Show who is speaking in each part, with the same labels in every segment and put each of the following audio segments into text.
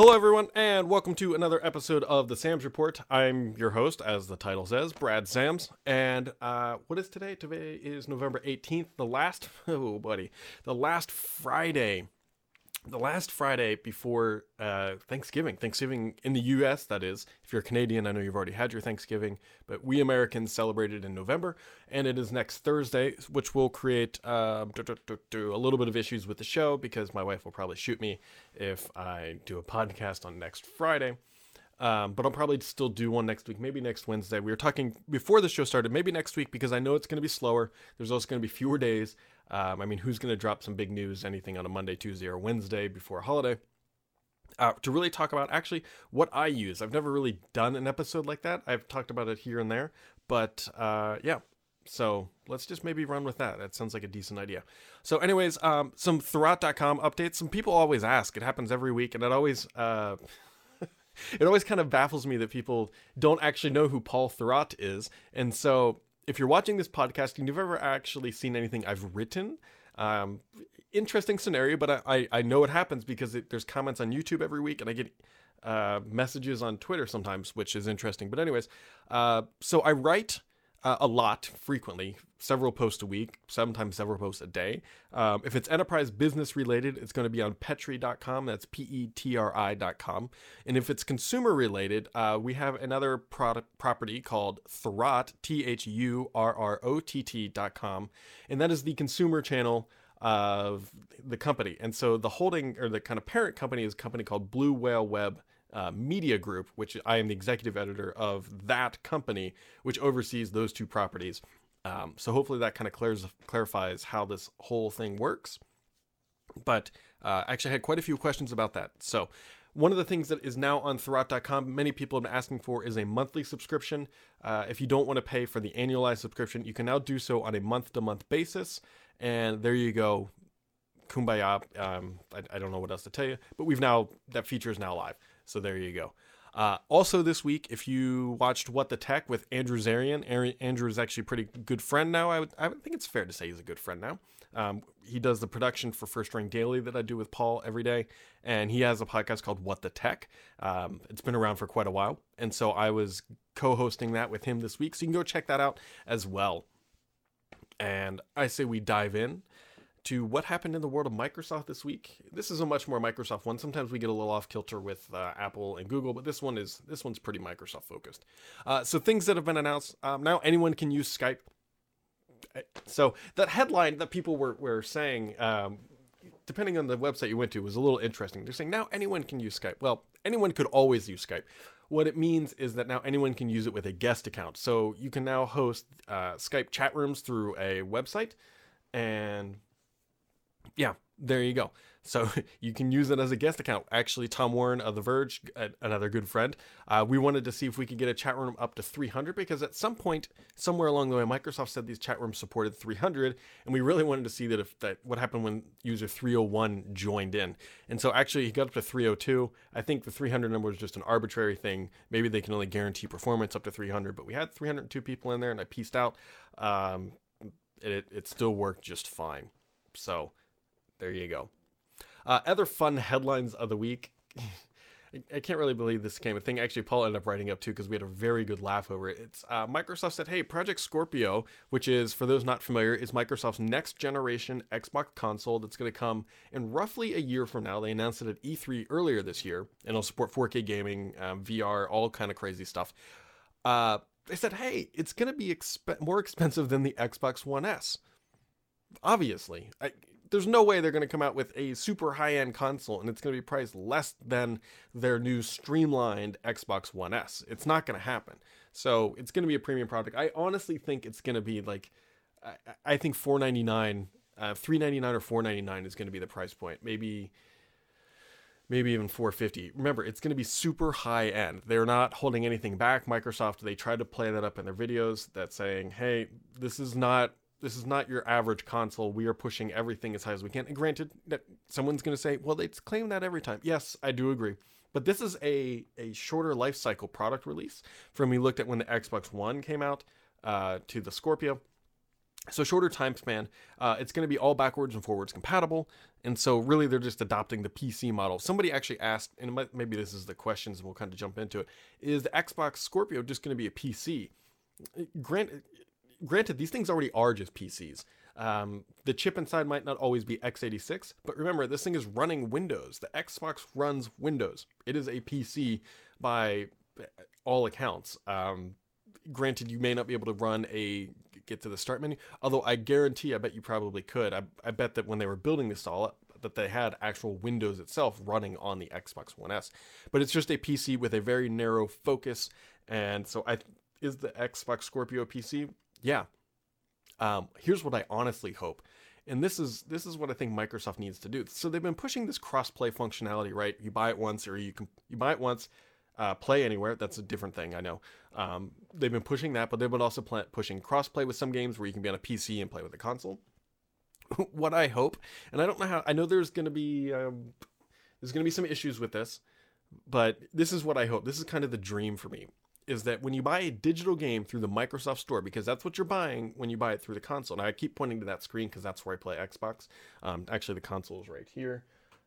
Speaker 1: Hello, everyone, and welcome to another episode of the Sam's Report. I'm your host, as the title says, Brad Sams. And uh, what is today? Today is November 18th, the last, oh, buddy, the last Friday the last Friday before uh, Thanksgiving, Thanksgiving in the U.S. That is, if you're Canadian, I know you've already had your Thanksgiving, but we Americans celebrated in November, and it is next Thursday, which will create uh, a little bit of issues with the show because my wife will probably shoot me if I do a podcast on next Friday. Um, but I'll probably still do one next week, maybe next Wednesday. We were talking before the show started, maybe next week because I know it's going to be slower. There's also going to be fewer days. Um, I mean, who's going to drop some big news, anything on a Monday, Tuesday, or Wednesday before a holiday? Uh, to really talk about actually what I use. I've never really done an episode like that. I've talked about it here and there, but uh, yeah. So let's just maybe run with that. That sounds like a decent idea. So, anyways, um, some Thurrott.com updates. Some people always ask. It happens every week, and it always. Uh, it always kind of baffles me that people don't actually know who Paul Thurrott is. And so if you're watching this podcast and you've ever actually seen anything I've written, um, interesting scenario, but I, I, know it happens because it, there's comments on YouTube every week and I get uh, messages on Twitter sometimes, which is interesting. But, anyways, uh, so I write uh, a lot frequently, several posts a week, sometimes several posts a day. Um, if it's enterprise business related, it's going to be on petri.com. That's P E T R I.com. And if it's consumer related, uh, we have another product property called Thurrott, T H U R R O T T.com. And that is the consumer channel of the company. And so the holding or the kind of parent company is a company called Blue Whale Web uh, media group, which I am the executive editor of that company, which oversees those two properties. Um, so hopefully that kind of clarifies, how this whole thing works. But uh, actually, I had quite a few questions about that. So one of the things that is now on Thurrott.com, many people have been asking for is a monthly subscription. Uh, if you don't want to pay for the annualized subscription, you can now do so on a month to month basis. And there you go. Kumbaya. Um, I, I, don't know what else to tell you, but we've now, that feature is now live. So there you go. Uh, also this week, if you watched What the Tech with Andrew Zarian, Andrew is actually a pretty good friend now. I would, I think it's fair to say he's a good friend now. Um, he does the production for First Ring Daily that I do with Paul every day, and he has a podcast called What the Tech. Um, it's been around for quite a while, and so I was co-hosting that with him this week. So you can go check that out as well. And I say we dive in to what happened in the world of Microsoft this week. This is a much more Microsoft one. Sometimes we get a little off kilter with uh, Apple and Google, but this one is this one's pretty Microsoft focused. Uh, so things that have been announced um, now, anyone can use Skype. Uh, so that headline that people were were saying, um, depending on the website you went to, was a little interesting. They're saying now anyone can use Skype. Well, anyone could always use Skype. What it means is that now anyone can use it with a guest account. So you can now host uh, Skype chat rooms through a website and yeah, there you go. So you can use it as a guest account. Actually, Tom Warren of The Verge, another good friend, uh, we wanted to see if we could get a chat room up to 300 because at some point, somewhere along the way, Microsoft said these chat rooms supported 300, and we really wanted to see that if that what happened when user 301 joined in. And so actually, he got up to 302. I think the 300 number was just an arbitrary thing. Maybe they can only guarantee performance up to 300, but we had 302 people in there, and I pieced out. Um, it, it still worked just fine. So there you go. Uh, other fun headlines of the week. I can't really believe this came a thing. Actually, Paul ended up writing up too because we had a very good laugh over it. It's uh, Microsoft said, "Hey, Project Scorpio, which is for those not familiar, is Microsoft's next generation Xbox console that's going to come in roughly a year from now. They announced it at E3 earlier this year, and it'll support 4K gaming, um, VR, all kind of crazy stuff." Uh, they said, "Hey, it's going to be exp- more expensive than the Xbox One S." Obviously, I, there's no way they're going to come out with a super high end console and it's going to be priced less than their new streamlined Xbox One S. It's not going to happen. So it's going to be a premium product. I honestly think it's going to be like, I, I think 499 uh, 399 or 499 is going to be the price point. Maybe maybe even 450. Remember, it's going to be super high end. They're not holding anything back. Microsoft, they tried to play that up in their videos that saying, "Hey, this is not this is not your average console. We are pushing everything as high as we can. And granted, that someone's going to say, well, they claim that every time. Yes, I do agree. But this is a, a shorter life cycle product release from we looked at when the Xbox One came out uh, to the Scorpio. So shorter time span. Uh, it's going to be all backwards and forwards compatible, and so really they're just adopting the PC model. Somebody actually asked, and might, maybe this is the questions, and we'll kind of jump into it. Is the Xbox Scorpio just going to be a PC? Granted, granted, these things already are just PCs. Um, the chip inside might not always be x86, but remember, this thing is running Windows. The Xbox runs Windows. It is a PC by all accounts. Um, granted, you may not be able to run a get to the start menu, although I guarantee, I bet you probably could. I, I bet that when they were building this all up, that they had actual Windows itself running on the Xbox One S. But it's just a PC with a very narrow focus, and so I is the Xbox Scorpio PC? Yeah, um, here's what I honestly hope, and this is this is what I think Microsoft needs to do. So they've been pushing this cross-play functionality, right? You buy it once, or you can you buy it once, uh, play anywhere. That's a different thing, I know. Um, they've been pushing that, but they've been also play, pushing cross-play with some games where you can be on a PC and play with a console. what I hope, and I don't know how. I know there's going to be um, there's going to be some issues with this, but this is what I hope. This is kind of the dream for me is that when you buy a digital game through the Microsoft Store, because that's what you're buying when you buy it through the console. Now I keep pointing to that screen because that's where I play Xbox. Um, actually, the console is right here.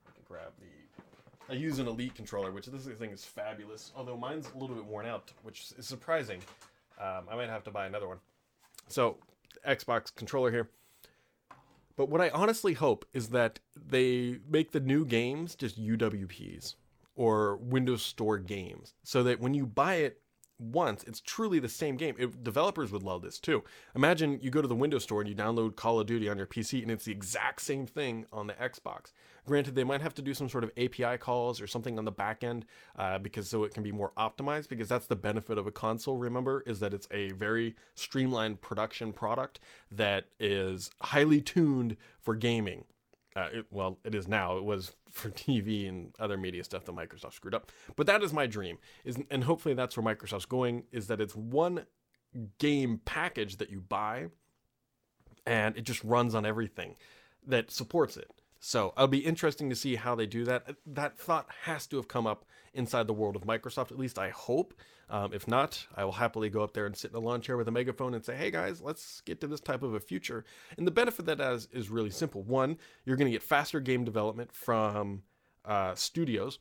Speaker 1: I can grab the. I use an Elite controller, which this thing is fabulous. Although mine's a little bit worn out, which is surprising. Um, I might have to buy another one. So, Xbox controller here. But what I honestly hope is that they make the new games just UWPs or Windows Store games so that when you buy it once, it's truly the same game. It, developers would love this too. Imagine you go to the Windows Store and you download Call of Duty on your PC, and it's the exact same thing on the Xbox. Granted, they might have to do some sort of API calls or something on the back end uh, because so it can be more optimized. Because that's the benefit of a console. Remember, is that it's a very streamlined production product that is highly tuned for gaming. Uh, it, well, it is now. It was for TV and other media stuff that Microsoft screwed up. But that is my dream. Is and hopefully that's where Microsoft's going. Is that it's one game package that you buy, and it just runs on everything that supports it. So it'll be interesting to see how they do that. That thought has to have come up inside the world of Microsoft. At least I hope. Um, if not, I will happily go up there and sit in a lawn chair with a megaphone and say, "Hey guys, let's get to this type of a future." And the benefit that has is really simple. One, you're going to get faster game development from uh, studios.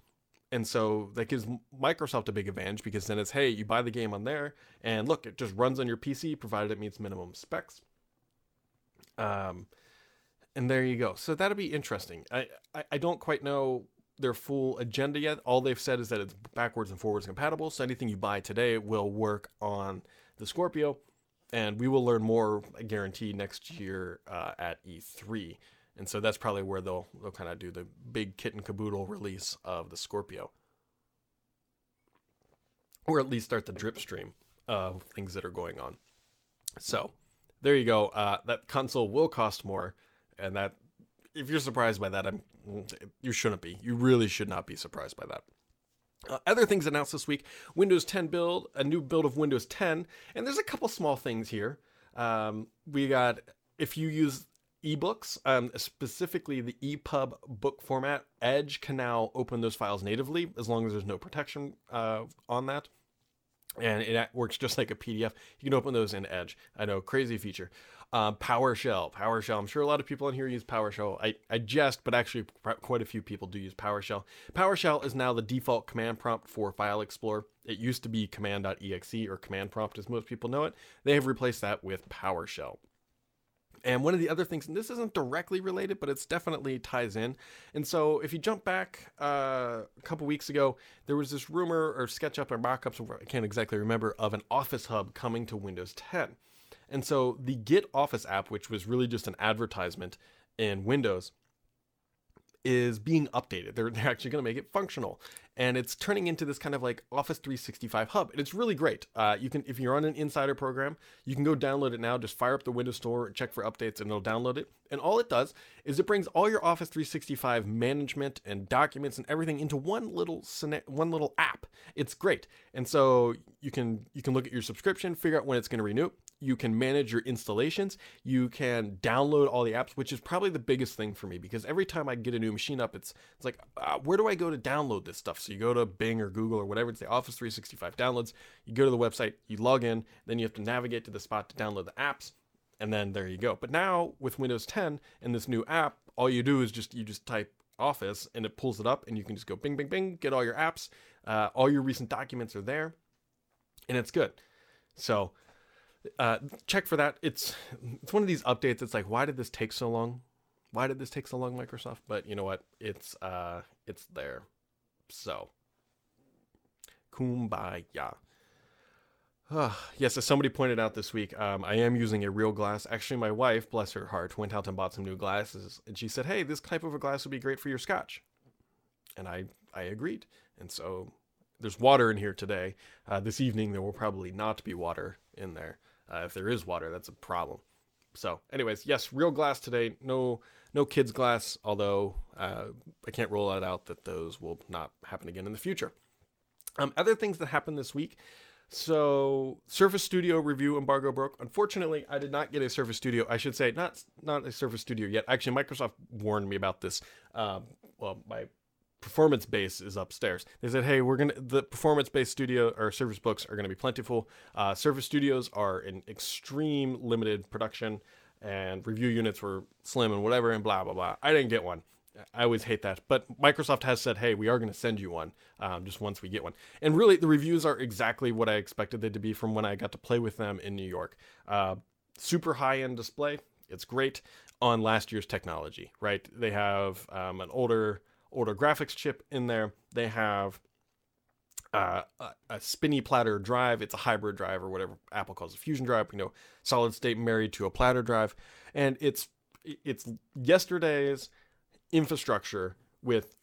Speaker 1: And so that gives Microsoft a big advantage because then it's, hey, you buy the game on there, and look, it just runs on your PC provided it meets minimum specs. Um, and there you go. So that'll be interesting. I, I, I don't quite know their full agenda yet. All they've said is that it's backwards and forwards compatible. So anything you buy today will work on the Scorpio, and we will learn more, I guarantee, next year uh, at E3. And so that's probably where they'll they'll kind of do the big kit and caboodle release of the Scorpio, or at least start the drip stream of things that are going on. So there you go. Uh, that console will cost more and that if you're surprised by that, I'm you shouldn't be. You really should not be surprised by that. Uh, other things announced this week: Windows 10 build, a new build of Windows 10, and there's a couple small things here. Um, we got if you use ebooks, um, specifically the EPUB book format, Edge can now open those files natively as long as there's no protection uh, on that and it works just like a PDF. You can open those in Edge. I know, crazy feature. Uh, PowerShell, PowerShell. I'm sure a lot of people in here use PowerShell. I, I jest, but actually quite a few people do use PowerShell. PowerShell is now the default command prompt for File Explorer. It used to be command.exe or command prompt as most people know it. They have replaced that with PowerShell. And one of the other things, and this isn't directly related, but it's definitely ties in. And so if you jump back uh, a couple weeks ago, there was this rumor or SketchUp or mockups, I can't exactly remember, of an Office Hub coming to Windows 10. And so the Get Office app, which was really just an advertisement in Windows, is being updated. They're, they're actually going to make it functional, and it's turning into this kind of like Office 365 hub. And it's really great. Uh, you can, if you're on an Insider program, you can go download it now. Just fire up the Windows Store, check for updates, and it'll download it. And all it does is it brings all your Office 365 management and documents and everything into one little one little app. It's great. And so you can you can look at your subscription, figure out when it's going to renew you can manage your installations, you can download all the apps, which is probably the biggest thing for me because every time I get a new machine up, it's it's like, uh, where do I go to download this stuff? So you go to Bing or Google or whatever, it's the Office 365 downloads. You go to the website, you log in, then you have to navigate to the spot to download the apps, and then there you go. But now with Windows 10 and this new app, all you do is just you just type Office and it pulls it up, and you can just go bing, bing, bing, get all your apps, uh, all your recent documents are there, and it's good. So uh, check for that. It's it's one of these updates. It's like, why did this take so long? Why did this take so long, Microsoft? But you know what? It's uh, it's there. So, kumbaya. Uh, yes, as somebody pointed out this week, um, I am using a real glass. Actually, my wife, bless her heart, went out and bought some new glasses, and she said, "Hey, this type of a glass would be great for your scotch," and I I agreed. And so there's water in here today. Uh, this evening there will probably not be water in there. Uh, if there is water, that's a problem. So, anyways, yes, real glass today. No no kids glass. Although uh, I can't rule it out that those will not happen again in the future. Um, other things that happened this week. So Surface Studio review embargo broke. Unfortunately, I did not get a Surface Studio. I should say not not a Surface Studio yet. Actually, Microsoft warned me about this. Um, well, my performance base is upstairs. They said, "Hey, we're gonna the performance based studio or Surface Books are gonna be plentiful. Uh, Surface Studios are in extreme limited production, and review units were slim and whatever and blah blah blah." I didn't get one. I always hate that. But Microsoft has said, hey, we are going to send you one um, just once we get one. And really, the reviews are exactly what I expected them to be from when I got to play with them in New York. Uh, super high end display. It's great on last year's technology, right? They have um, an older older graphics chip in there. They have uh, a, a, spinny platter drive. It's a hybrid drive or whatever Apple calls a fusion drive. You know, solid state married to a platter drive, and it's it's yesterday's infrastructure with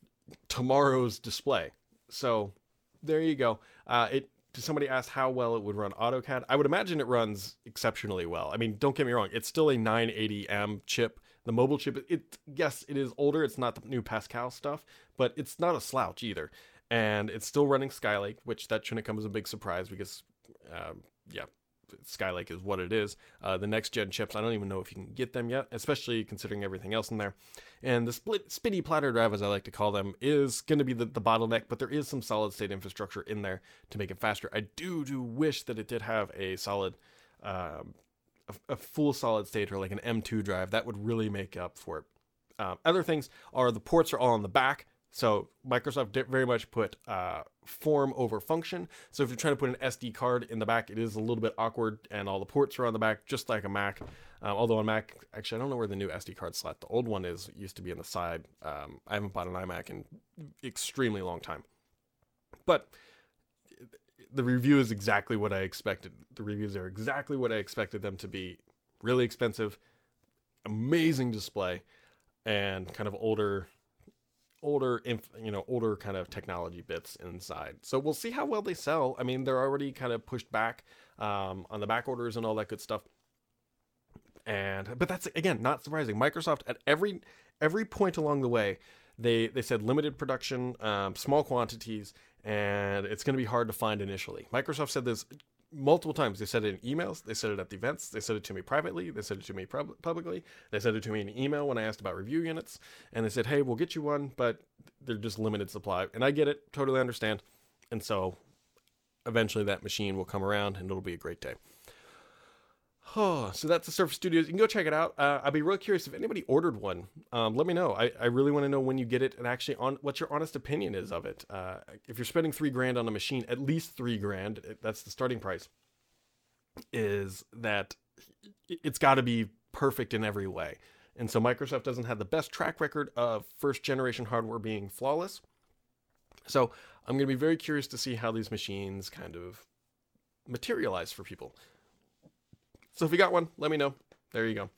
Speaker 1: tomorrow's display. So there you go. Uh, it somebody asked how well it would run AutoCAD. I would imagine it runs exceptionally well. I mean, don't get me wrong; it's still a 980M chip. The mobile chip, it, yes, it is older. It's not the new Pascal stuff, but it's not a slouch either. And it's still running Skylake, which that shouldn't come as a big surprise because, um, yeah, Skylake is what it is. Uh, the next gen chips, I don't even know if you can get them yet, especially considering everything else in there. And the split spinny platter drive, as I like to call them, is going to be the, the bottleneck, but there is some solid state infrastructure in there to make it faster. I do do wish that it did have a solid, um, a, a, full solid state or like an M2 drive. That would really make up for it. Um, other things are the ports are all on the back, so Microsoft very much put uh, form over function. So if you're trying to put an SD card in the back, it is a little bit awkward, and all the ports are on the back, just like a Mac. Um, although on Mac, actually, I don't know where the new SD card slot. The old one is used to be on the side. Um, I haven't bought an iMac in extremely long time, but the review is exactly what I expected. The reviews are exactly what I expected them to be. Really expensive, amazing display, and kind of older older you know older kind of technology bits inside so we'll see how well they sell i mean they're already kind of pushed back um, on the back orders and all that good stuff and but that's again not surprising microsoft at every every point along the way they they said limited production um, small quantities and it's going to be hard to find initially microsoft said this multiple times. They said it in emails. They said it at the events. They said it to me privately. They said it to me pub- publicly. They said it to me in email when I asked about review units. And they said, hey, we'll get you one, but they're just limited supply. And I get it, totally understand. And so eventually that machine will come around and it'll be a great day. Oh, so that's the Surface Studios. You can go check it out. Uh, I'd be real curious if anybody ordered one. Um, let me know. I, I really want to know when you get it and actually on what your honest opinion is of it. Uh, if you're spending three grand on a machine, at least three grand, that's the starting price. Is that it's got to be perfect in every way. And so Microsoft doesn't have the best track record of first generation hardware being flawless. So I'm going to be very curious to see how these machines kind of materialize for people. So if you got one, let me know. There you go.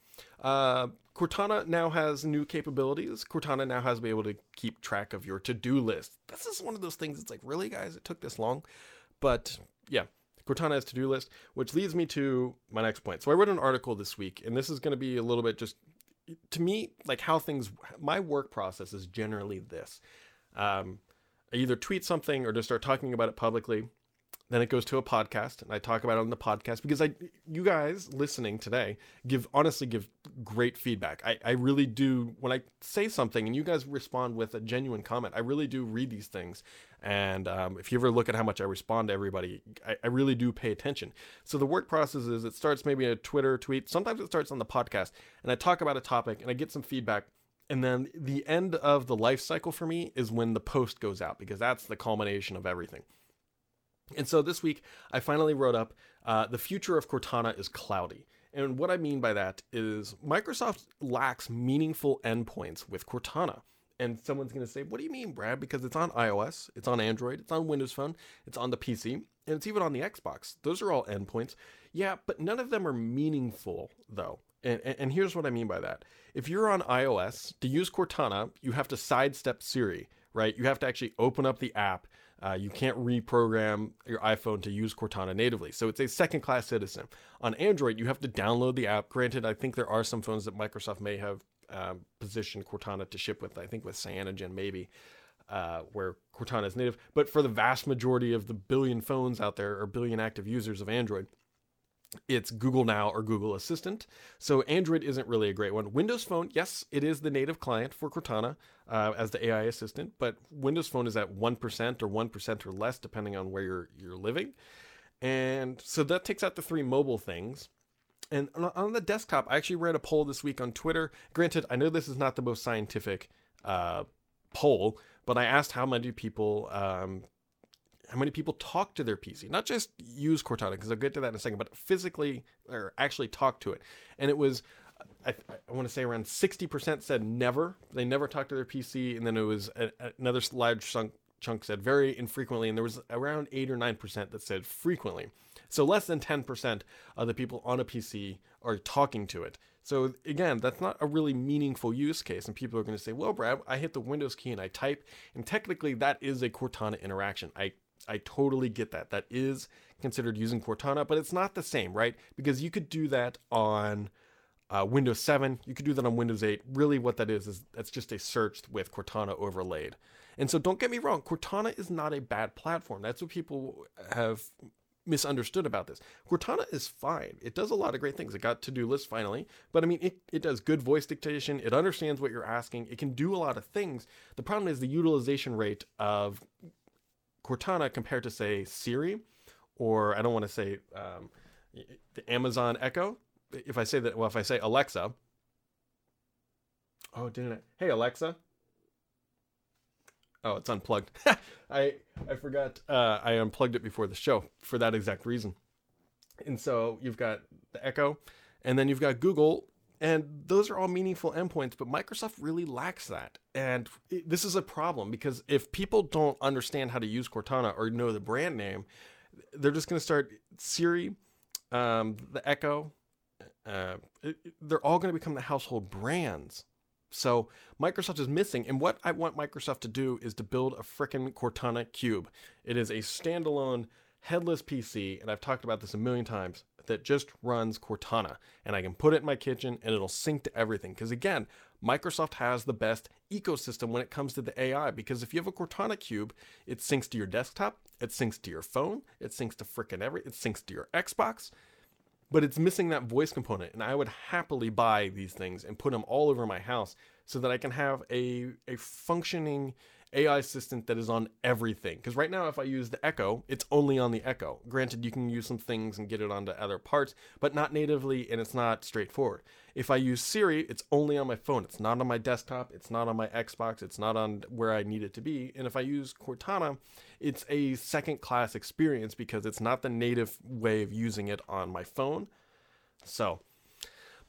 Speaker 1: Uh, Cortana now has new capabilities. Cortana now has to be able to keep track of your to-do list. This is one of those things. It's like, really, guys, it took this long, but yeah, Cortana has to-do list, which leads me to my next point. So I wrote an article this week, and this is going to be a little bit just to me like how things. My work process is generally this: um, I either tweet something or just start talking about it publicly then it goes to a podcast, and I talk about it on the podcast because I, you guys listening today, give honestly give great feedback. I, I really do when I say something and you guys respond with a genuine comment. I really do read these things, And um, if you ever look at how much I respond to everybody, I, I, really do pay attention. So the work process is it starts maybe a Twitter tweet. Sometimes it starts on the podcast, and I talk about a topic and I get some feedback. And then the end of the life cycle for me is when the post goes out because that's the culmination of everything. And so this week, I finally wrote up uh, The future of Cortana is cloudy. And what I mean by that is Microsoft lacks meaningful endpoints with Cortana. And someone's going to say, What do you mean, Brad? Because it's on iOS, it's on Android, it's on Windows Phone, it's on the PC, and it's even on the Xbox. Those are all endpoints. Yeah, but none of them are meaningful, though. And, and, here's what I mean by that. If you're on iOS, to use Cortana, you have to sidestep Siri, right? You have to actually open up the app uh, you can't reprogram your iPhone to use Cortana natively. So it's a second class citizen. On Android, you have to download the app. Granted, I think there are some phones that Microsoft may have um, positioned Cortana to ship with, I think with Cyanogen maybe. Uh, where Cortana is native, but for the vast majority of the billion phones out there or billion active users of Android, it's Google Now or Google Assistant. So Android isn't really a great one. Windows Phone, yes, it is the native client for Cortana uh, as the AI assistant, but Windows Phone is at 1% or 1% or less, depending on where you're, you're living. And so that takes out the three mobile things. And on the desktop, I actually ran a poll this week on Twitter. Granted, I know this is not the most scientific uh, poll, but I asked how many people um, how many people talk to their PC, not just use Cortana, because I'll get to that in a second, but physically or actually talk to it. And it was, I, I want to say around 60% said never. They never talked to their PC. And then it was a, another large chunk, chunk said very infrequently. And there was around 8 or 9% that said frequently. So less than 10% of the people on a PC are talking to it. So again, that's not a really meaningful use case. And people are going to say, well, Brad, I hit the Windows key and I type. And technically that is a Cortana interaction. I I totally get that. That is considered using Cortana, but it's not the same, right? Because you could do that on uh, Windows 7, you could do that on Windows 8. Really, what that is is that's just a search with Cortana overlaid. And so, don't get me wrong, Cortana is not a bad platform. That's what people have misunderstood about this. Cortana is fine. It does a lot of great things. It got to do lists finally, but I mean, it, it does good voice dictation. It understands what you're asking. It can do a lot of things. The problem is the utilization rate of Cortana compared to say Siri, or I don't want to say um, the Amazon Echo. If I say that, well, if I say Alexa, oh, didn't it? Hey Alexa. Oh, it's unplugged. I I forgot. Uh, I unplugged it before the show for that exact reason. And so you've got the Echo, and then you've got Google and those are all meaningful endpoints, but Microsoft really lacks that. And this is a problem because if people don't understand how to use Cortana or know the brand name, they're just going to start Siri, um, the Echo. Uh, it, they're all going to become the household brands. So Microsoft is missing. And what I want Microsoft to do is to build a frickin' Cortana Cube. It is a standalone headless PC, and I've talked about this a million times that just runs Cortana and I can put it in my kitchen and it'll sync to everything. Because again, Microsoft has the best ecosystem when it comes to the AI. Because if you have a Cortana cube, it syncs to your desktop, it syncs to your phone, it syncs to freaking every, it syncs to your Xbox, but it's missing that voice component. And I would happily buy these things and put them all over my house so that I can have a a functioning AI assistant that is on everything. Because right now, if I use the Echo, it's only on the Echo. Granted, you can use some things and get it onto other parts, but not natively, and it's not straightforward. If I use Siri, it's only on my phone. It's not on my desktop. It's not on my Xbox. It's not on where I need it to be. And if I use Cortana, it's a second class experience because it's not the native way of using it on my phone. So,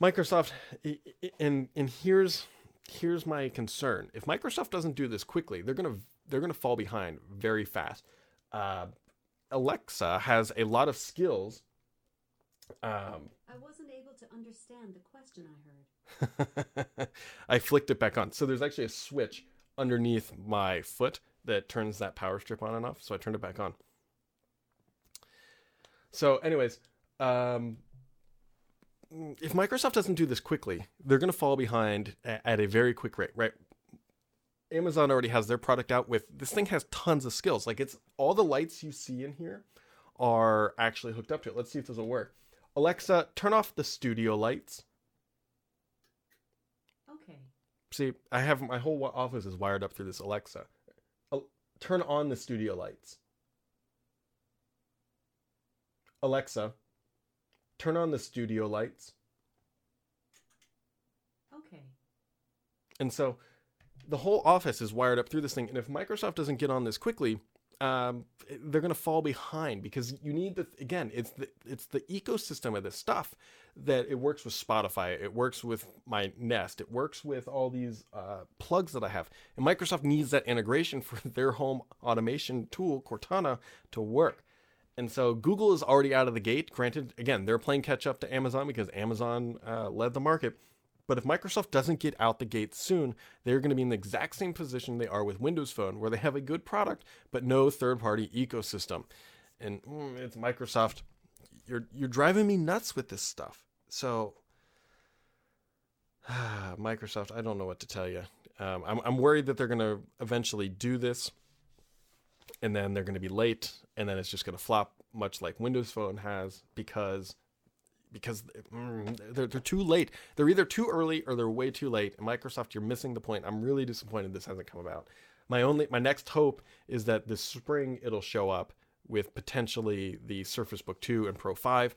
Speaker 1: Microsoft, and and here's here's my concern: if Microsoft doesn't do this quickly, they're gonna they're gonna fall behind very fast. Uh, Alexa has a lot of skills.
Speaker 2: Um, I wasn't able to understand the question I
Speaker 1: heard. I flicked it back on. So there's actually a switch underneath my foot that turns that power strip on and off. So I turned it back on. So, anyways, um, if Microsoft doesn't do this quickly, they're going to fall behind at a very quick rate, right? Amazon already has their product out with this thing has tons of skills. Like it's all the lights you see in here are actually hooked up to it. Let's see if this will work. Alexa, turn off the studio lights.
Speaker 2: Okay.
Speaker 1: See, I have my whole office is wired up through this Alexa. turn on the studio lights. Alexa, turn on the studio lights.
Speaker 2: Okay.
Speaker 1: And so the whole office is wired up through this thing. And if Microsoft doesn't get on this quickly, um, they're going to fall behind because you need the again it's the it's the ecosystem of this stuff that it works with Spotify, it works with my Nest, it works with all these uh, plugs that I have, and Microsoft needs that integration for their home automation tool Cortana to work. And so Google is already out of the gate. Granted, again, they're playing catch up to Amazon because Amazon uh, led the market. But if Microsoft doesn't get out the gate soon, they're going to be in the exact same position they are with Windows Phone, where they have a good product but no third-party ecosystem. And mm, it's Microsoft. You're you're driving me nuts with this stuff. So Microsoft, I don't know what to tell you. Um, I'm I'm worried that they're going to eventually do this, and then they're going to be late, and then it's just going to flop, much like Windows Phone has, because because mm, they're, they're too late. They're either too early or they're way too late. And Microsoft, you're missing the point. I'm really disappointed this hasn't come about. My only my next hope is that this spring it'll show up with potentially the Surface Book 2 and Pro 5.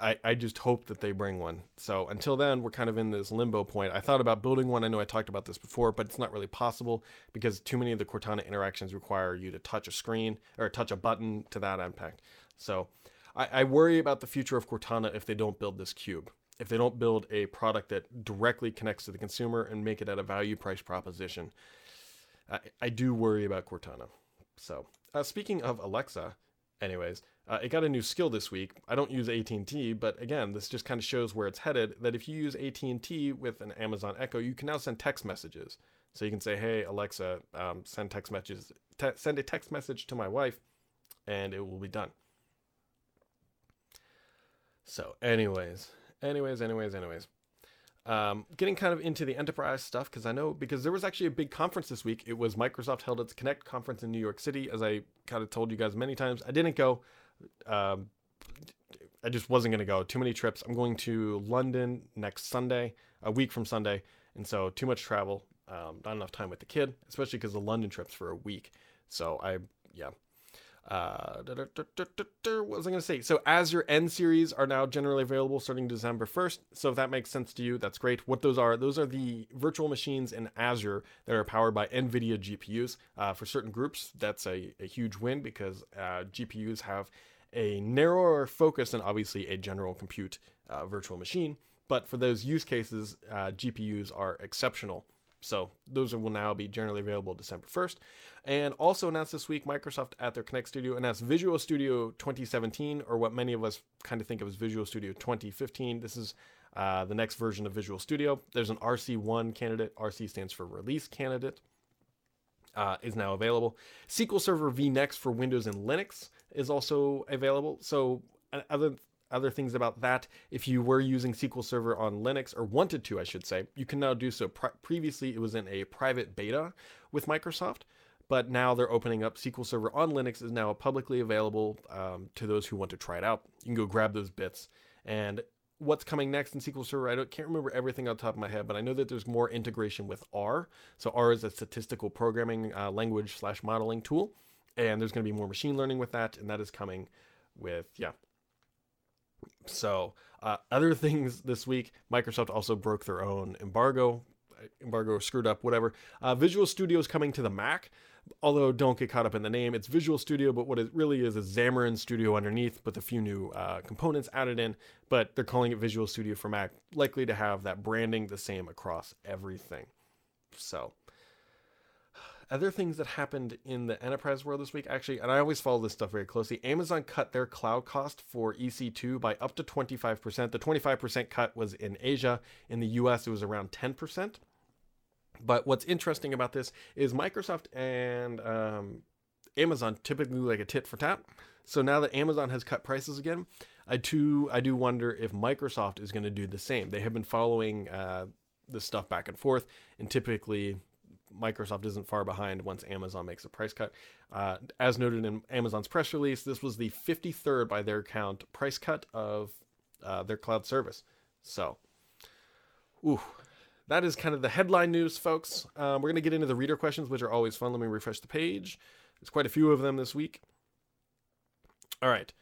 Speaker 1: I, I just hope that they bring one. So until then, we're kind of in this limbo point. I thought about building one. I know I talked about this before, but it's not really possible because too many of the Cortana interactions require you to touch a screen or touch a button to that impact. So I, I worry about the future of Cortana if they don't build this cube. If they don't build a product that directly connects to the consumer and make it at a value price proposition, I, I do worry about Cortana. So, uh, speaking of Alexa, anyways, uh, it got a new skill this week. I don't use AT&T, but again, this just kind of shows where it's headed. That if you use AT&T with an Amazon Echo, you can now send text messages. So you can say, "Hey Alexa, um, send text messages. Te- send a text message to my wife," and it will be done. So, anyways, anyways, anyways, anyways. Um, getting kind of into the enterprise stuff because I know because there was actually a big conference this week. It was Microsoft held its Connect conference in New York City, as I kind of told you guys many times. I didn't go. Um, I just wasn't going to go. Too many trips. I'm going to London next Sunday, a week from Sunday, and so too much travel. Um, not enough time with the kid, especially because the London trip's for a week. So I, yeah, uh, what was I going to say? So Azure N series are now generally available starting December 1st. So if that makes sense to you, that's great. What those are, those are the virtual machines in Azure that are powered by NVIDIA GPUs. Uh, for certain groups, that's a, a huge win because uh, GPUs have a narrower focus than obviously a general compute uh, virtual machine. But for those use cases, uh, GPUs are exceptional. So those will now be generally available December 1st. And also announced this week, Microsoft at their Connect Studio announced Visual Studio 2017, or what many of us kind of think of as Visual Studio 2015. This is uh, the next version of Visual Studio. There's an RC1 candidate. RC stands for Release Candidate. Uh, is now available. SQL Server vNext for Windows and Linux is also available. So other other things about that. If you were using SQL Server on Linux, or wanted to, I should say, you can now do so. Pre- previously, it was in a private beta with Microsoft, but now they're opening up SQL Server on Linux is now publicly available um, to those who want to try it out. You can go grab those bits. And what's coming next in SQL Server, I can't remember everything on top of my head, but I know that there's more integration with R. So R is a statistical programming uh, language slash modeling tool, and there's going to be more machine learning with that, and that is coming with yeah so, uh, other things this week, Microsoft also broke their own embargo. Embargo screwed up, whatever. Uh, Visual Studio is coming to the Mac. Although don't get caught up in the name, it's Visual Studio, but what it really is is Xamarin Studio underneath with a few new uh, components added in. But they're calling it Visual Studio for Mac, likely to have that branding the same across everything. So, other things that happened in the enterprise world this week, actually, and I always follow this stuff very closely. Amazon cut their cloud cost for EC2 by up to 25%. The 25% cut was in Asia. In the US, it was around 10%. But what's interesting about this is Microsoft and um, Amazon typically like a tit for tat. So now that Amazon has cut prices again, I too I do wonder if Microsoft is going to do the same. They have been following uh, this stuff back and forth, and typically Microsoft isn't far behind once Amazon makes a price cut. Uh, as noted in Amazon's press release, this was the 53rd by their count price cut of uh, their cloud service. So, ooh, that is kind of the headline news, folks. Um, we're going to get into the reader questions, which are always fun. Let me refresh the page. There's quite a few of them this week. All right.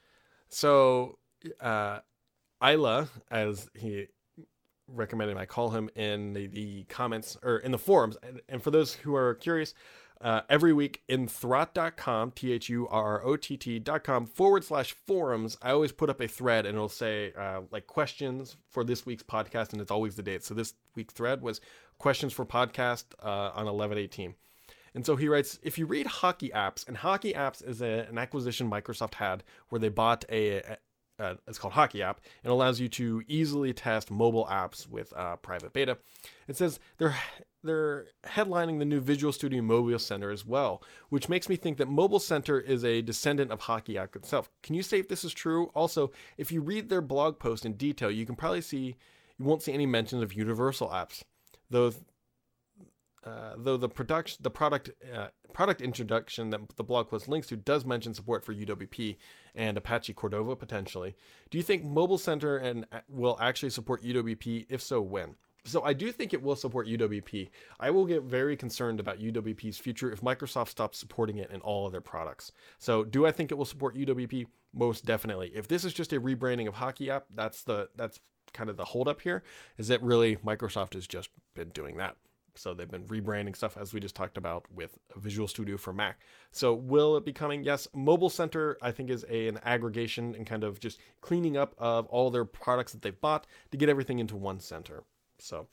Speaker 1: So, uh, Isla, as he recommended I call him in the, the comments or in the forums. And, and for those who are curious, uh, every week in Thurrott.com, T H U R O T T.com forward slash forums, I always put up a thread and it'll say uh, like questions for this week's podcast, and it's always the date. So this week's thread was questions for podcast uh, on 1118. And so he writes If you read Hockey Apps, and Hockey Apps is a, an acquisition Microsoft had where they bought a, a uh, it's called Hockey App, and allows you to easily test mobile apps with uh, private beta. It says they're they're headlining the new Visual Studio Mobile Center as well, which makes me think that Mobile Center is a descendant of Hockey App itself. Can you say if this is true? Also, if you read their blog post in detail, you can probably see you won't see any mentions of Universal apps, though. Uh, though the production, the product, uh, product introduction that the blog post links to does mention support for UWP and Apache Cordova potentially. Do you think Mobile Center and uh, will actually support UWP? If so, when? So I do think it will support UWP. I will get very concerned about UWP's future if Microsoft stops supporting it in all of their products. So do I think it will support UWP? Most definitely. If this is just a rebranding of Hockey App, that's the that's kind of the holdup here. Is that really Microsoft has just been doing that? So they've been rebranding stuff as we just talked about with Visual Studio for Mac. So will it be coming? Yes. Mobile Center I think is a, an aggregation and kind of just cleaning up of all their products that they've bought to get everything into one center. So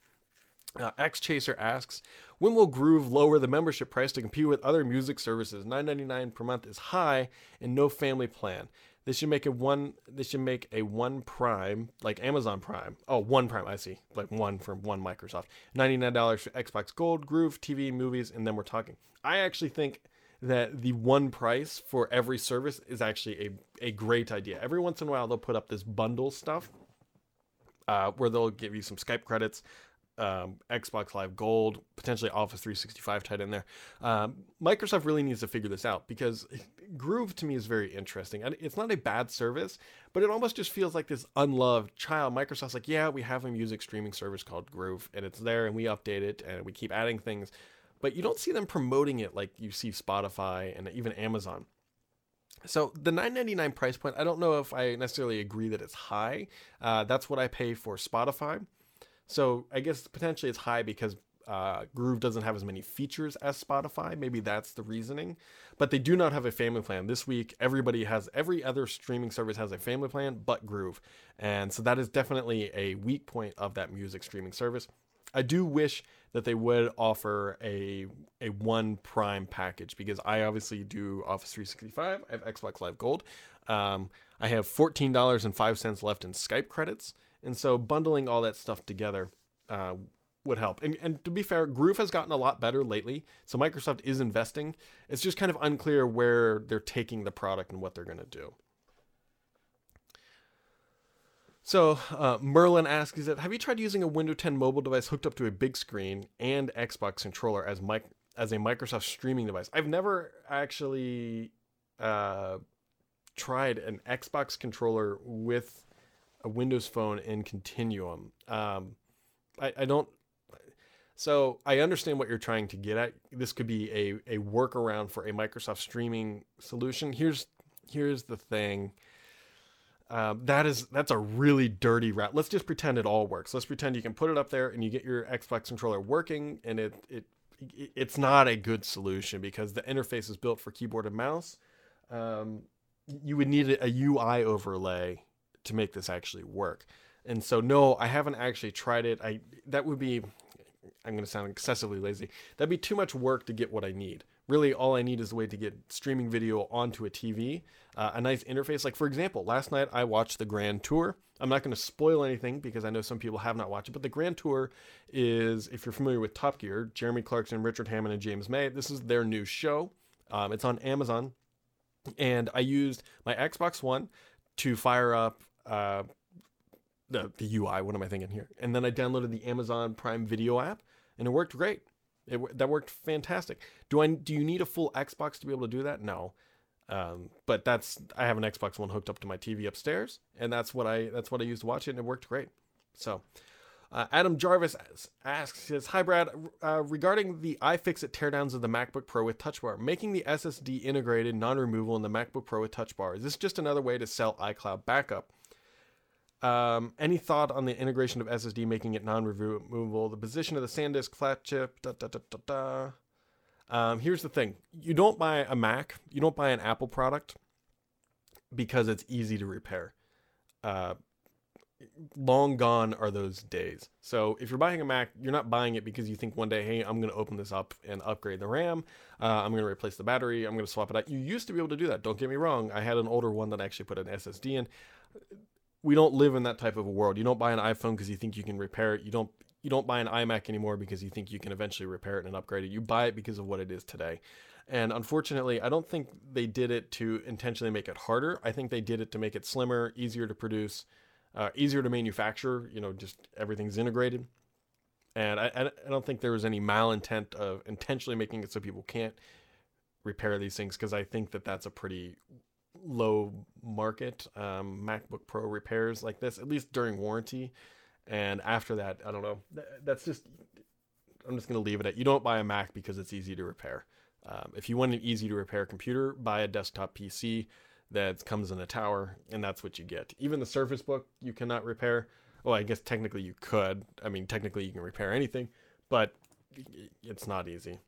Speaker 1: uh, X Chaser asks, when will Groove lower the membership price to compete with other music services? $9.99 per month is high and no family plan. They should make a one. They should make a one Prime, like Amazon Prime. Oh, one Prime. I see, like one from one Microsoft. Ninety nine dollars for Xbox Gold, Groove, TV, movies, and then we're talking. I actually think that the one price for every service is actually a a great idea. Every once in a while, they'll put up this bundle stuff uh, where they'll give you some Skype credits, um, Xbox Live Gold, potentially Office 365 tied in there. Um, Microsoft really needs to figure this out because Groove to me is very interesting. And it's not a bad service, but it almost just feels like this unloved child. Microsoft's like, yeah, we have a music streaming service called Groove, and it's there, and we update it, and we keep adding things. But you don't see them promoting it like you see Spotify and even Amazon. So the 9.99 price point, I don't know if I necessarily agree that it's high. Uh, that's what I pay for Spotify. So I guess potentially it's high because uh, Groove doesn't have as many features as Spotify. Maybe that's the reasoning. But they do not have a family plan. This week, everybody has, every other streaming service has a family plan but Groove. And so that is definitely a weak point of that music streaming service. I do wish that they would offer a a one prime package because I obviously do Office 365. I have Xbox Live Gold. Um, I have fourteen dollars and five cents left in Skype credits, and so bundling all that stuff together uh, would help. And, and to be fair, Groove has gotten a lot better lately, so Microsoft is investing. It's just kind of unclear where they're taking the product and what they're going to do. So uh, Merlin asks, "Is that have you tried using a Windows 10 mobile device hooked up to a big screen and Xbox controller as mic as a Microsoft streaming device?" I've never actually uh, tried an Xbox controller with a Windows phone in Continuum. Um, I, I don't. So I understand what you're trying to get at. This could be a, a workaround for a Microsoft streaming solution. Here's here's the thing. Um, that is that's a really dirty route. Let's just pretend it all works. Let's pretend you can put it up there and you get your Xbox controller working, and it it it's not a good solution because the interface is built for keyboard and mouse. Um, you would need a UI overlay to make this actually work. And so no, I haven't actually tried it. I that would be I'm going to sound excessively lazy. That'd be too much work to get what I need really all I need is a way to get streaming video onto a TV, uh, a nice interface. Like for example, last night I watched the Grand Tour. I'm not going to spoil anything because I know some people have not watched it, but the Grand Tour is, if you're familiar with Top Gear, Jeremy Clarkson, Richard Hammond, and James May. This is their new show. Um, it's on Amazon, and I used my Xbox One to fire up. Uh, the, the UI, what am I thinking here? And then I downloaded the Amazon Prime Video app, and it worked great. It, that worked fantastic. Do I do you need a full Xbox to be able to do that? No. Um, but that's I have an Xbox One hooked up to my TV upstairs, and that's what I that's what I used to watch it, and it worked great. So, Uh, Adam Jarvis asks, says, Hi Brad, uh, regarding the iFixit teardowns of the MacBook Pro with Touch Bar, making the SSD integrated, non-removal in the MacBook Pro with Touch Bar, is this just another way to sell iCloud backup? Um, any thought on the integration of SSD, making it non-removable? The position of the SanDisk flat chip. Da, da, da, da, da. Um, here's the thing: you don't buy a Mac, you don't buy an Apple product because it's easy to repair. Uh, long gone are those days. So if you're buying a Mac, you're not buying it because you think one day, hey, I'm going to open this up and upgrade the RAM. Uh, I'm going to replace the battery. I'm going to swap it out. You used to be able to do that. Don't get me wrong. I had an older one that I actually put an SSD in we don't live in that type of a world. You don't buy an iPhone because you think you can repair it. You don't you don't buy an iMac anymore because you think you can eventually repair it and upgrade it. You buy it because of what it is today. And unfortunately, I don't think they did it to intentionally make it harder. I think they did it to make it slimmer, easier to produce, uh, easier to manufacture. You know, just everything's integrated. And I, I don't think there was any malintent of intentionally making it so people can't repair these things because I think that that's a pretty low market um, MacBook Pro repairs like this, at least during warranty. And after that, I don't know. That's just, I'm just going to leave it at you don't buy a Mac because it's easy to repair. Um, if you want an easy to repair computer, buy a desktop PC that comes in a tower, and that's what you get. Even the Surface Book you cannot repair. Well, I guess technically you could. I mean, technically you can repair anything, but it's not easy.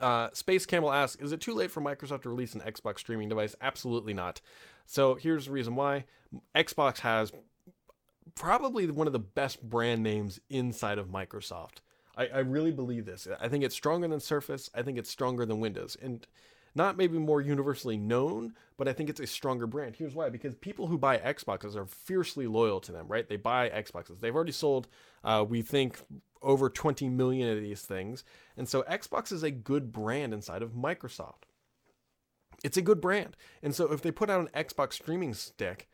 Speaker 1: Uh, Space Camel asks, is it too late for Microsoft to release an Xbox streaming device? Absolutely not. So here's the reason why. Xbox has probably one of the best brand names inside of Microsoft. I, I really believe this. I think it's stronger than Surface. I think it's stronger than Windows. And not maybe more universally known, but I think it's a stronger brand. Here's why: because people who buy Xboxes are fiercely loyal to them, right? They buy Xboxes. They've already sold, uh, we think, over 20 million of these things. And so Xbox is a good brand inside of Microsoft. It's a good brand. And so if they put out an Xbox streaming stick,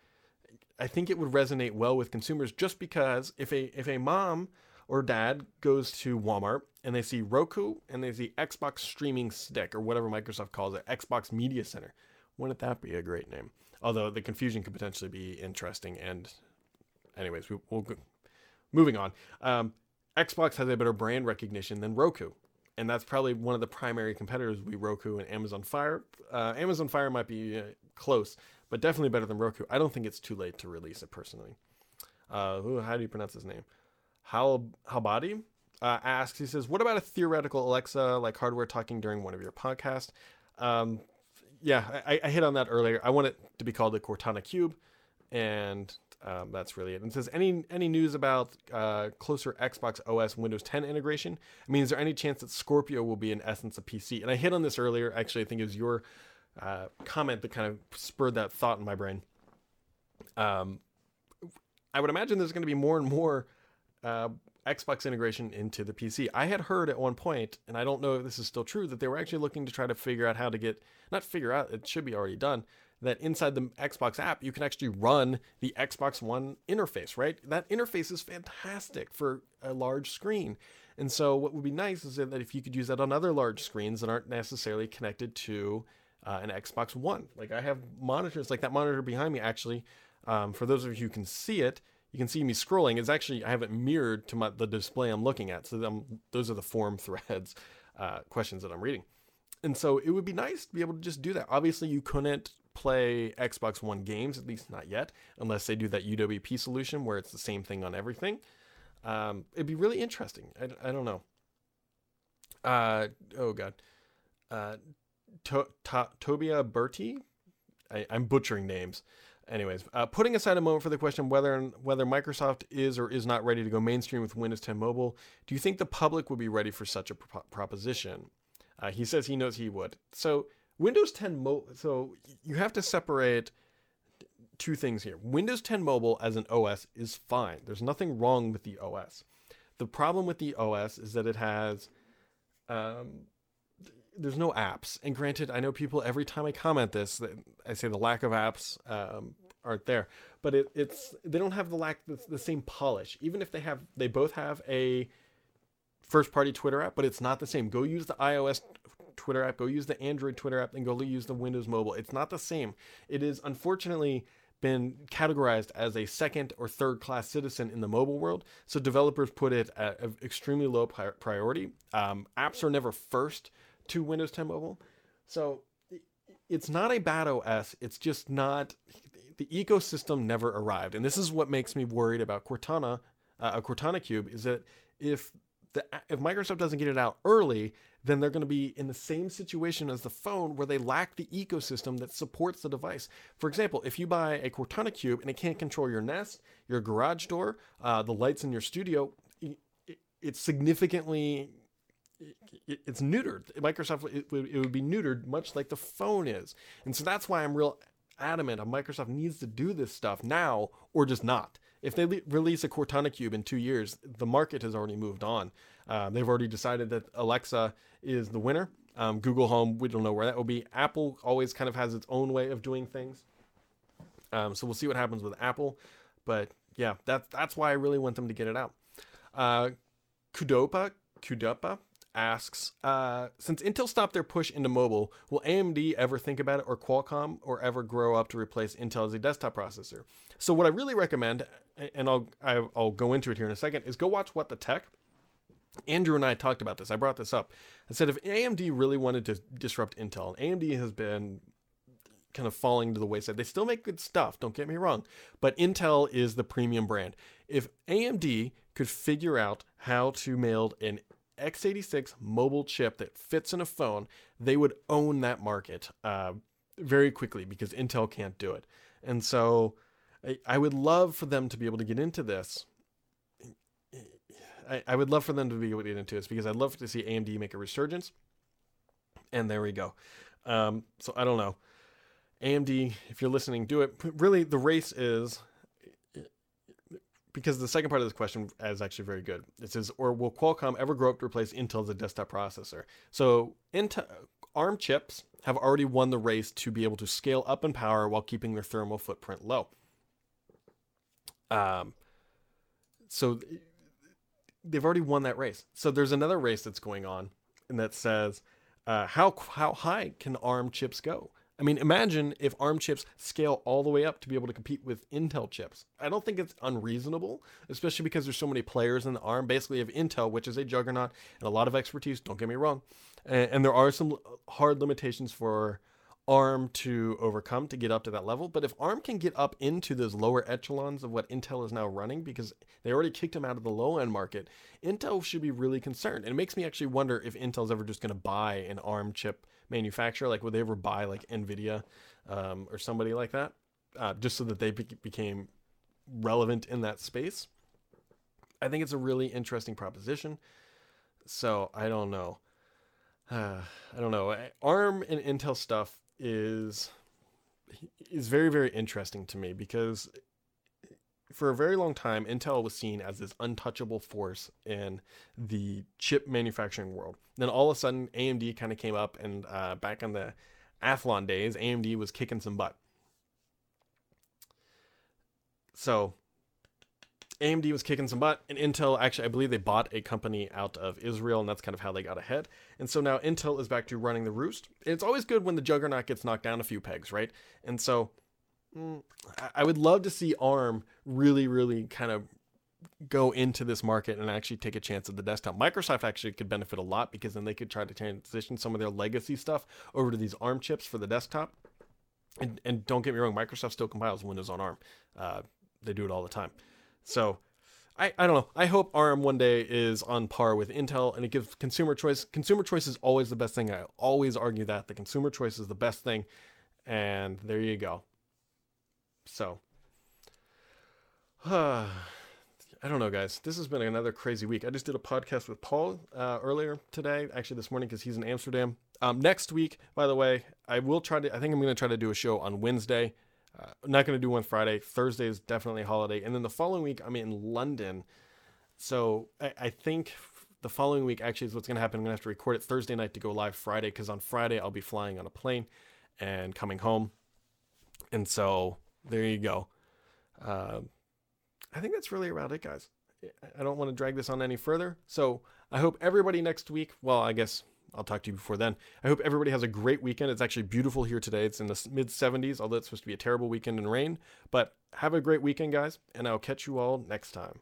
Speaker 1: I think it would resonate well with consumers just because if a if a mom or dad goes to Walmart and they see Roku and they see Xbox streaming stick or whatever Microsoft calls it, Xbox Media Center, wouldn't that be a great name? Although the confusion could potentially be interesting. And, anyways, we, will go. Moving on. Um, Xbox has a better brand recognition than Roku. And that's probably one of the primary competitors we Roku and Amazon Fire. Uh, Amazon Fire might be uh, close, but definitely better than Roku. I don't think it's too late to release it personally. Uh, how do you pronounce his name? Hal Halbadi uh, asks. He says, "What about a theoretical Alexa like hardware talking during one of your podcasts?" Um, yeah, I, I, hit on that earlier. I want it to be called the Cortana Cube, and um, that's really it. And it says any any news about uh, closer Xbox OS Windows 10 integration? I mean, is there any chance that Scorpio will be in essence a PC? And I hit on this earlier. Actually, I think it was your uh, comment that kind of spurred that thought in my brain. Um, I would imagine there's going to be more and more uh, Xbox integration into the PC. I had heard at one point, and I don't know if this is still true, that they were actually looking to try to figure out how to get not figure out it should be already done that inside the Xbox app, you can actually run the Xbox One interface, right? That interface is fantastic for a large screen. And so, what would be nice is that if you could use that on other large screens that aren't necessarily connected to uh, an Xbox One. Like, I have monitors, like that monitor behind me, actually. Um, for those of you who can see it, you can see me scrolling. It's actually, I have it mirrored to my, the display I'm looking at. So, I'm, those are the form threads uh, questions that I'm reading. And so, it would be nice to be able to just do that. Obviously, you couldn't play Xbox One games, at least not yet, unless they do that UWP solution where it's the same thing on everything. Um, it'd be really interesting. I, I don't know. Uh, oh, God. Uh, to, to, Tobia Berti? I, am butchering names. Anyways, uh, putting aside a moment for the question whether whether Microsoft is or is not ready to go mainstream with Windows 10 Mobile, do you think the public would be ready for such a pro- proposition? Uh, he says he knows he would. So Windows 10 Mo- so you have to separate two things here. Windows 10 Mobile as an OS is fine. There's nothing wrong with the OS. The problem with the OS is that it has um, there's no apps. And granted, I know people every time I comment this, I say the lack of apps um, aren't there, but it, it's they don't have the lack the, the same polish. Even if they have, they both have a first party Twitter app, but it's not the same. Go use the iOS Twitter app, go use the Android Twitter app, and go use the Windows Mobile. It's not the same. It is unfortunately been categorized as a second or third class citizen in the mobile world. So developers put it at extremely low priority. Um, apps are never first to Windows 10 Mobile. So it's not a bad OS. It's just not, the ecosystem never arrived. And this is what makes me worried about Cortana, uh, a Cortana Cube, is that if the, if Microsoft doesn't get it out early, then they're going to be in the same situation as the phone where they lack the ecosystem that supports the device. For example, if you buy a Cortana Cube and it can't control your Nest, your garage door, uh, the lights in your studio, it, it's significantly it's neutered. Microsoft it would, it would be neutered much like the phone is, and so that's why I'm real adamant Microsoft needs to do this stuff now or just not. If they le- release a Cortana Cube in two years, the market has already moved on. Uh, they've already decided that Alexa is the winner. Um, Google Home, we don't know where that will be. Apple always kind of has its own way of doing things. Um, so we'll see what happens with Apple. But yeah, that, that's why I really want them to get it out. Uh, Kudopa, Kudopa asks, uh, since Intel stopped their push into mobile, will AMD ever think about it or Qualcomm or ever grow up to replace Intel as a desktop processor? So what I really recommend and I'll I'll go into it here in a second, is go watch What the Tech. Andrew and I talked about this. I brought this up. I said if AMD really wanted to disrupt Intel, AMD has been kind of falling to the wayside. They still make good stuff, don't get me wrong, but Intel is the premium brand. If AMD could figure out how to meld an x86 mobile chip that fits in a phone, they would own that market uh, very quickly because Intel can't do it. And so I, I would love for them to be able to get into this. I, I would love for them to be able to get into this because I'd love to see AMD make a resurgence. And there we go. Um, so I don't know. AMD, if you're listening, do it. Really, the race is because the second part of this question is actually very good. It says, or will Qualcomm ever grow up to replace Intel as a desktop processor? So Intel ARM chips have already won the race to be able to scale up in power while keeping their thermal footprint low. Um, so they've already won that race. So there's another race that's going on, and that says, uh, how how high can ARM chips go? I mean, imagine if ARM chips scale all the way up to be able to compete with Intel chips. I don't think it's unreasonable, especially because there's so many players in the ARM. Basically, of Intel, which is a juggernaut and a lot of expertise. Don't get me wrong, and, and there are some hard limitations for ARM to overcome to get up to that level. But if ARM can get up into those lower echelons of what Intel is now running, because they already kicked them out of the low end market, Intel should be really concerned. And it makes me actually wonder if Intel's ever just going to buy an ARM chip manufacturer. Like, would they ever buy like NVIDIA um, or somebody like that, uh, just so that they be- became relevant in that space? I think it's a really interesting proposition. So I don't know. Uh, I don't know. ARM and Intel stuff is is very very interesting to me because for a very long time Intel was seen as this untouchable force in the chip manufacturing world. Then all of a sudden AMD kind of came up and uh, back in the Athlon days AMD was kicking some butt. So AMD was kicking some butt, and Intel actually, I believe they bought a company out of Israel, and that's kind of how they got ahead. And so now Intel is back to running the roost. it's always good when the juggernaut gets knocked down a few pegs, right? And so I would love to see ARM really, really kind of go into this market and actually take a chance at the desktop. Microsoft actually could benefit a lot because then they could try to transition some of their legacy stuff over to these ARM chips for the desktop. And, and don't get me wrong, Microsoft still compiles Windows on ARM. Uh, they do it all the time. So I, I don't know. I hope ARM one day is on par with Intel and it gives consumer choice. Consumer choice is always the best thing. I always argue that the consumer choice is the best thing. And there you go. So, uh, I don't know, guys. This has been another crazy week. I just did a podcast with Paul uh, earlier today, actually this morning, because he's in Amsterdam. Um, next week, by the way, I will try to. I think I'm going to try to do a show on Wednesday. Uh, not going to do one Friday. Thursday is definitely a holiday. And then the following week, I'm in London. So I, I think the following week actually is what's going to happen. I'm going to have to record it Thursday night to go live Friday because on Friday I'll be flying on a plane and coming home. And so there you go. Uh, I think that's really about it, guys. I don't want to drag this on any further. So I hope everybody next week, well, I guess I'll talk to you before then. I hope everybody has a great weekend. It's actually beautiful here today. It's in the mid 70s, although it's supposed to be a terrible weekend and rain. But have a great weekend, guys, and I'll catch you all next time.